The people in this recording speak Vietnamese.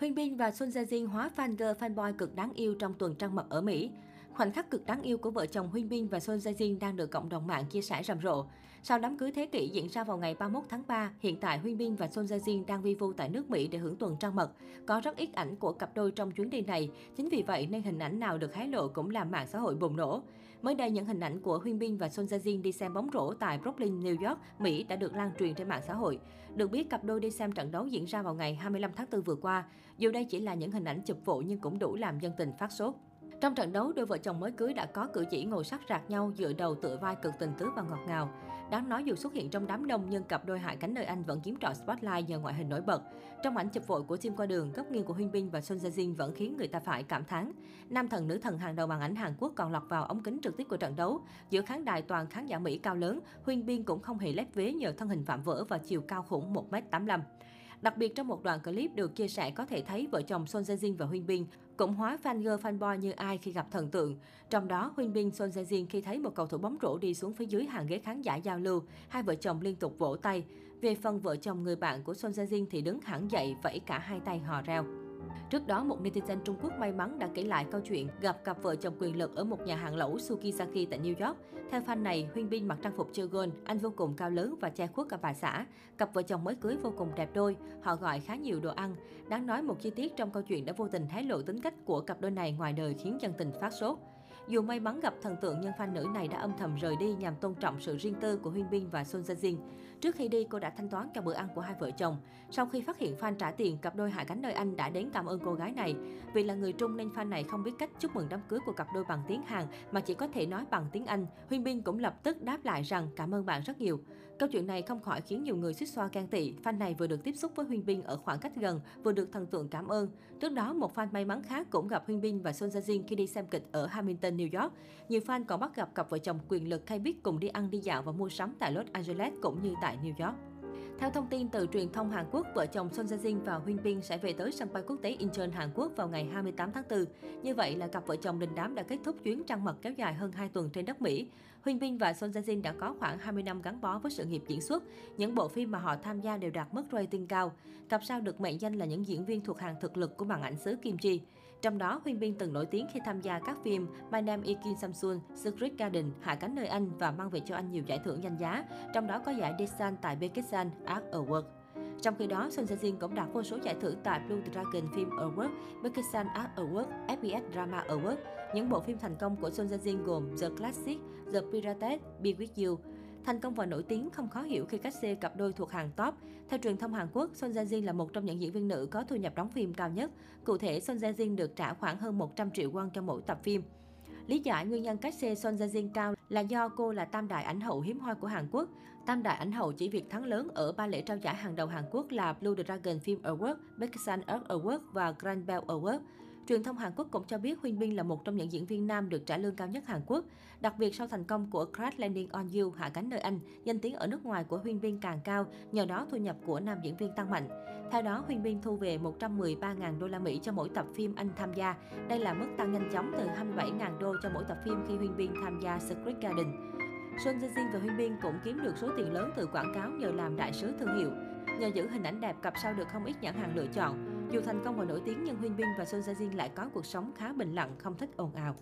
Huyên Bin và Sun Jae Jin hóa fan girl, fanboy cực đáng yêu trong tuần trăng mật ở Mỹ. Khoảnh khắc cực đáng yêu của vợ chồng Huynh Bin và Son Jae Jin đang được cộng đồng mạng chia sẻ rầm rộ. Sau đám cưới thế kỷ diễn ra vào ngày 31 tháng 3, hiện tại Huynh Bin và Son Jae Jin đang vi vu tại nước Mỹ để hưởng tuần trăng mật. Có rất ít ảnh của cặp đôi trong chuyến đi này, chính vì vậy nên hình ảnh nào được hé lộ cũng làm mạng xã hội bùng nổ. Mới đây, những hình ảnh của Huynh Bin và Son Jae Jin đi xem bóng rổ tại Brooklyn, New York, Mỹ đã được lan truyền trên mạng xã hội. Được biết, cặp đôi đi xem trận đấu diễn ra vào ngày 25 tháng 4 vừa qua. Dù đây chỉ là những hình ảnh chụp vụ nhưng cũng đủ làm dân tình phát sốt. Trong trận đấu, đôi vợ chồng mới cưới đã có cử chỉ ngồi sát rạc nhau dựa đầu tựa vai cực tình tứ và ngọt ngào. Đáng nói dù xuất hiện trong đám đông nhưng cặp đôi Hạ Cánh nơi Anh vẫn chiếm trọn spotlight nhờ ngoại hình nổi bật. Trong ảnh chụp vội của team qua đường, góc nghiêng của Huyên Bin và Son Jae Jin vẫn khiến người ta phải cảm thán. Nam thần nữ thần hàng đầu màn ảnh Hàn Quốc còn lọt vào ống kính trực tiếp của trận đấu. Giữa khán đài toàn khán giả Mỹ cao lớn, Huyên Bin cũng không hề lép vế nhờ thân hình phạm vỡ và chiều cao khủng 1m85. Đặc biệt trong một đoạn clip được chia sẻ có thể thấy vợ chồng Son Jae Jin và Huynh Bin cũng hóa fan girl fanboy như ai khi gặp thần tượng. Trong đó, Huynh Bin Son Jae Jin khi thấy một cầu thủ bóng rổ đi xuống phía dưới hàng ghế khán giả giao lưu, hai vợ chồng liên tục vỗ tay. Về phần vợ chồng người bạn của Son Jae Jin thì đứng hẳn dậy vẫy cả hai tay hò reo. Trước đó, một netizen Trung Quốc may mắn đã kể lại câu chuyện gặp cặp vợ chồng quyền lực ở một nhà hàng lẩu Sukiyaki tại New York. Theo fan này, Huyên Bin mặc trang phục chơi gôn, anh vô cùng cao lớn và che khuất cả bà xã. Cặp vợ chồng mới cưới vô cùng đẹp đôi, họ gọi khá nhiều đồ ăn. Đáng nói một chi tiết trong câu chuyện đã vô tình hé lộ tính cách của cặp đôi này ngoài đời khiến dân tình phát sốt. Dù may mắn gặp thần tượng nhưng fan nữ này đã âm thầm rời đi nhằm tôn trọng sự riêng tư của Huyên Bin và Sun Jin. Trước khi đi, cô đã thanh toán cho bữa ăn của hai vợ chồng. Sau khi phát hiện fan trả tiền, cặp đôi hạ cánh nơi Anh đã đến cảm ơn cô gái này. Vì là người Trung nên fan này không biết cách chúc mừng đám cưới của cặp đôi bằng tiếng Hàn mà chỉ có thể nói bằng tiếng Anh. Huyên Bin cũng lập tức đáp lại rằng cảm ơn bạn rất nhiều. Câu chuyện này không khỏi khiến nhiều người suýt xoa can tị. Fan này vừa được tiếp xúc với Huyên Bin ở khoảng cách gần, vừa được thần tượng cảm ơn. Trước đó, một fan may mắn khác cũng gặp Huyên Bin và Sun Jin khi đi xem kịch ở Hamilton, New York. Nhiều fan còn bắt gặp cặp vợ chồng quyền lực hay biết cùng đi ăn đi dạo và mua sắm tại Los Angeles cũng như tại New York. Theo thông tin từ truyền thông Hàn Quốc, vợ chồng Son Jae Jin và Huyên Bin sẽ về tới sân bay quốc tế Incheon Hàn Quốc vào ngày 28 tháng 4. Như vậy là cặp vợ chồng đình đám đã kết thúc chuyến trăng mật kéo dài hơn 2 tuần trên đất Mỹ. Huyên Bin và Son Jae Jin đã có khoảng 20 năm gắn bó với sự nghiệp diễn xuất. Những bộ phim mà họ tham gia đều đạt mức rating cao. Cặp sao được mệnh danh là những diễn viên thuộc hàng thực lực của màn ảnh xứ Kim Chi. Trong đó, Huyên Bin từng nổi tiếng khi tham gia các phim My Name is Kim Samsun, Secret Garden, Hạ cánh nơi Anh và mang về cho anh nhiều giải thưởng danh giá, trong đó có giải Desan tại Pakistan Art Award. Trong khi đó, Son Jae Jin cũng đạt vô số giải thưởng tại Blue Dragon Film Award, Pakistan Art Award, FBS Drama Award. Những bộ phim thành công của Son Jae Jin gồm The Classic, The Pirates, Be With You. Thành công và nổi tiếng không khó hiểu khi cách xê cặp đôi thuộc hàng top. Theo truyền thông Hàn Quốc, Son Jae Jin là một trong những diễn viên nữ có thu nhập đóng phim cao nhất. Cụ thể, Son Jae Jin được trả khoảng hơn 100 triệu won cho mỗi tập phim. Lý giải nguyên nhân cách xê Son Jae Jin cao là do cô là tam đại ảnh hậu hiếm hoi của Hàn Quốc. Tam đại ảnh hậu chỉ việc thắng lớn ở ba lễ trao giải hàng đầu Hàn Quốc là Blue Dragon Film Award, Baeksan Art Award và Grand Bell Award. Truyền thông Hàn Quốc cũng cho biết Huynh Bin là một trong những diễn viên nam được trả lương cao nhất Hàn Quốc. Đặc biệt sau thành công của Crash Landing on You, Hạ cánh nơi Anh, danh tiếng ở nước ngoài của Huynh Bin càng cao, nhờ đó thu nhập của nam diễn viên tăng mạnh. Theo đó, Huynh Bin thu về 113.000 đô la Mỹ cho mỗi tập phim anh tham gia. Đây là mức tăng nhanh chóng từ 27.000 đô cho mỗi tập phim khi Huynh Bin tham gia Secret Garden. Son Jae Jin và Huynh Bin cũng kiếm được số tiền lớn từ quảng cáo nhờ làm đại sứ thương hiệu. Nhờ giữ hình ảnh đẹp, cặp sao được không ít nhãn hàng lựa chọn. Dù thành công và nổi tiếng nhưng Huyên Bin và Son Jae Jin lại có cuộc sống khá bình lặng, không thích ồn ào.